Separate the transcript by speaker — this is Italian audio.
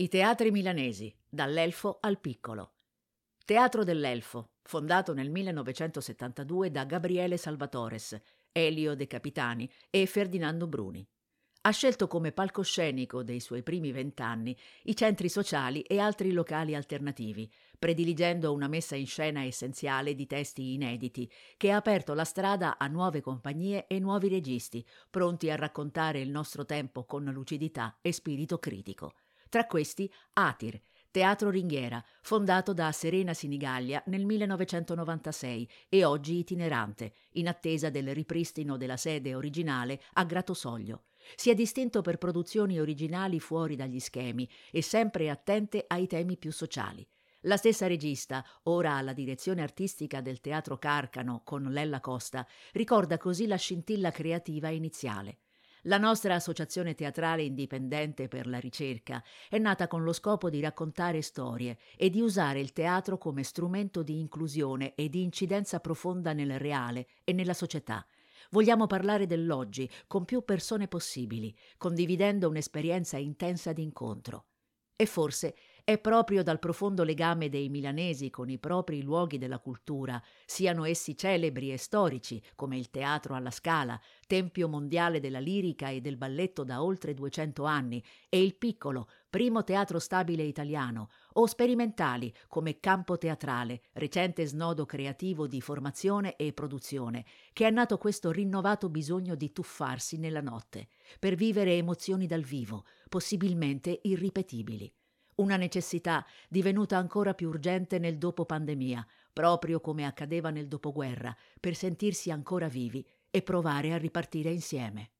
Speaker 1: I teatri milanesi, dall'Elfo al Piccolo. Teatro dell'Elfo, fondato nel 1972 da Gabriele Salvatores, Elio De Capitani e Ferdinando Bruni. Ha scelto come palcoscenico dei suoi primi vent'anni i centri sociali e altri locali alternativi, prediligendo una messa in scena essenziale di testi inediti, che ha aperto la strada a nuove compagnie e nuovi registi, pronti a raccontare il nostro tempo con lucidità e spirito critico. Tra questi Atir, Teatro Ringhiera, fondato da Serena Sinigaglia nel 1996 e oggi itinerante, in attesa del ripristino della sede originale a Gratosoglio. Si è distinto per produzioni originali fuori dagli schemi e sempre attente ai temi più sociali. La stessa regista, ora alla direzione artistica del Teatro Carcano con Lella Costa, ricorda così la scintilla creativa iniziale. La nostra associazione teatrale indipendente per la ricerca è nata con lo scopo di raccontare storie e di usare il teatro come strumento di inclusione e di incidenza profonda nel reale e nella società. Vogliamo parlare dell'oggi con più persone possibili, condividendo un'esperienza intensa di incontro. E forse è proprio dal profondo legame dei milanesi con i propri luoghi della cultura, siano essi celebri e storici, come il Teatro alla Scala, tempio mondiale della lirica e del balletto da oltre 200 anni, e il Piccolo, primo teatro stabile italiano, o sperimentali, come Campo Teatrale, recente snodo creativo di formazione e produzione, che è nato questo rinnovato bisogno di tuffarsi nella notte, per vivere emozioni dal vivo, possibilmente irripetibili una necessità divenuta ancora più urgente nel dopo pandemia, proprio come accadeva nel dopoguerra, per sentirsi ancora vivi e provare a ripartire insieme.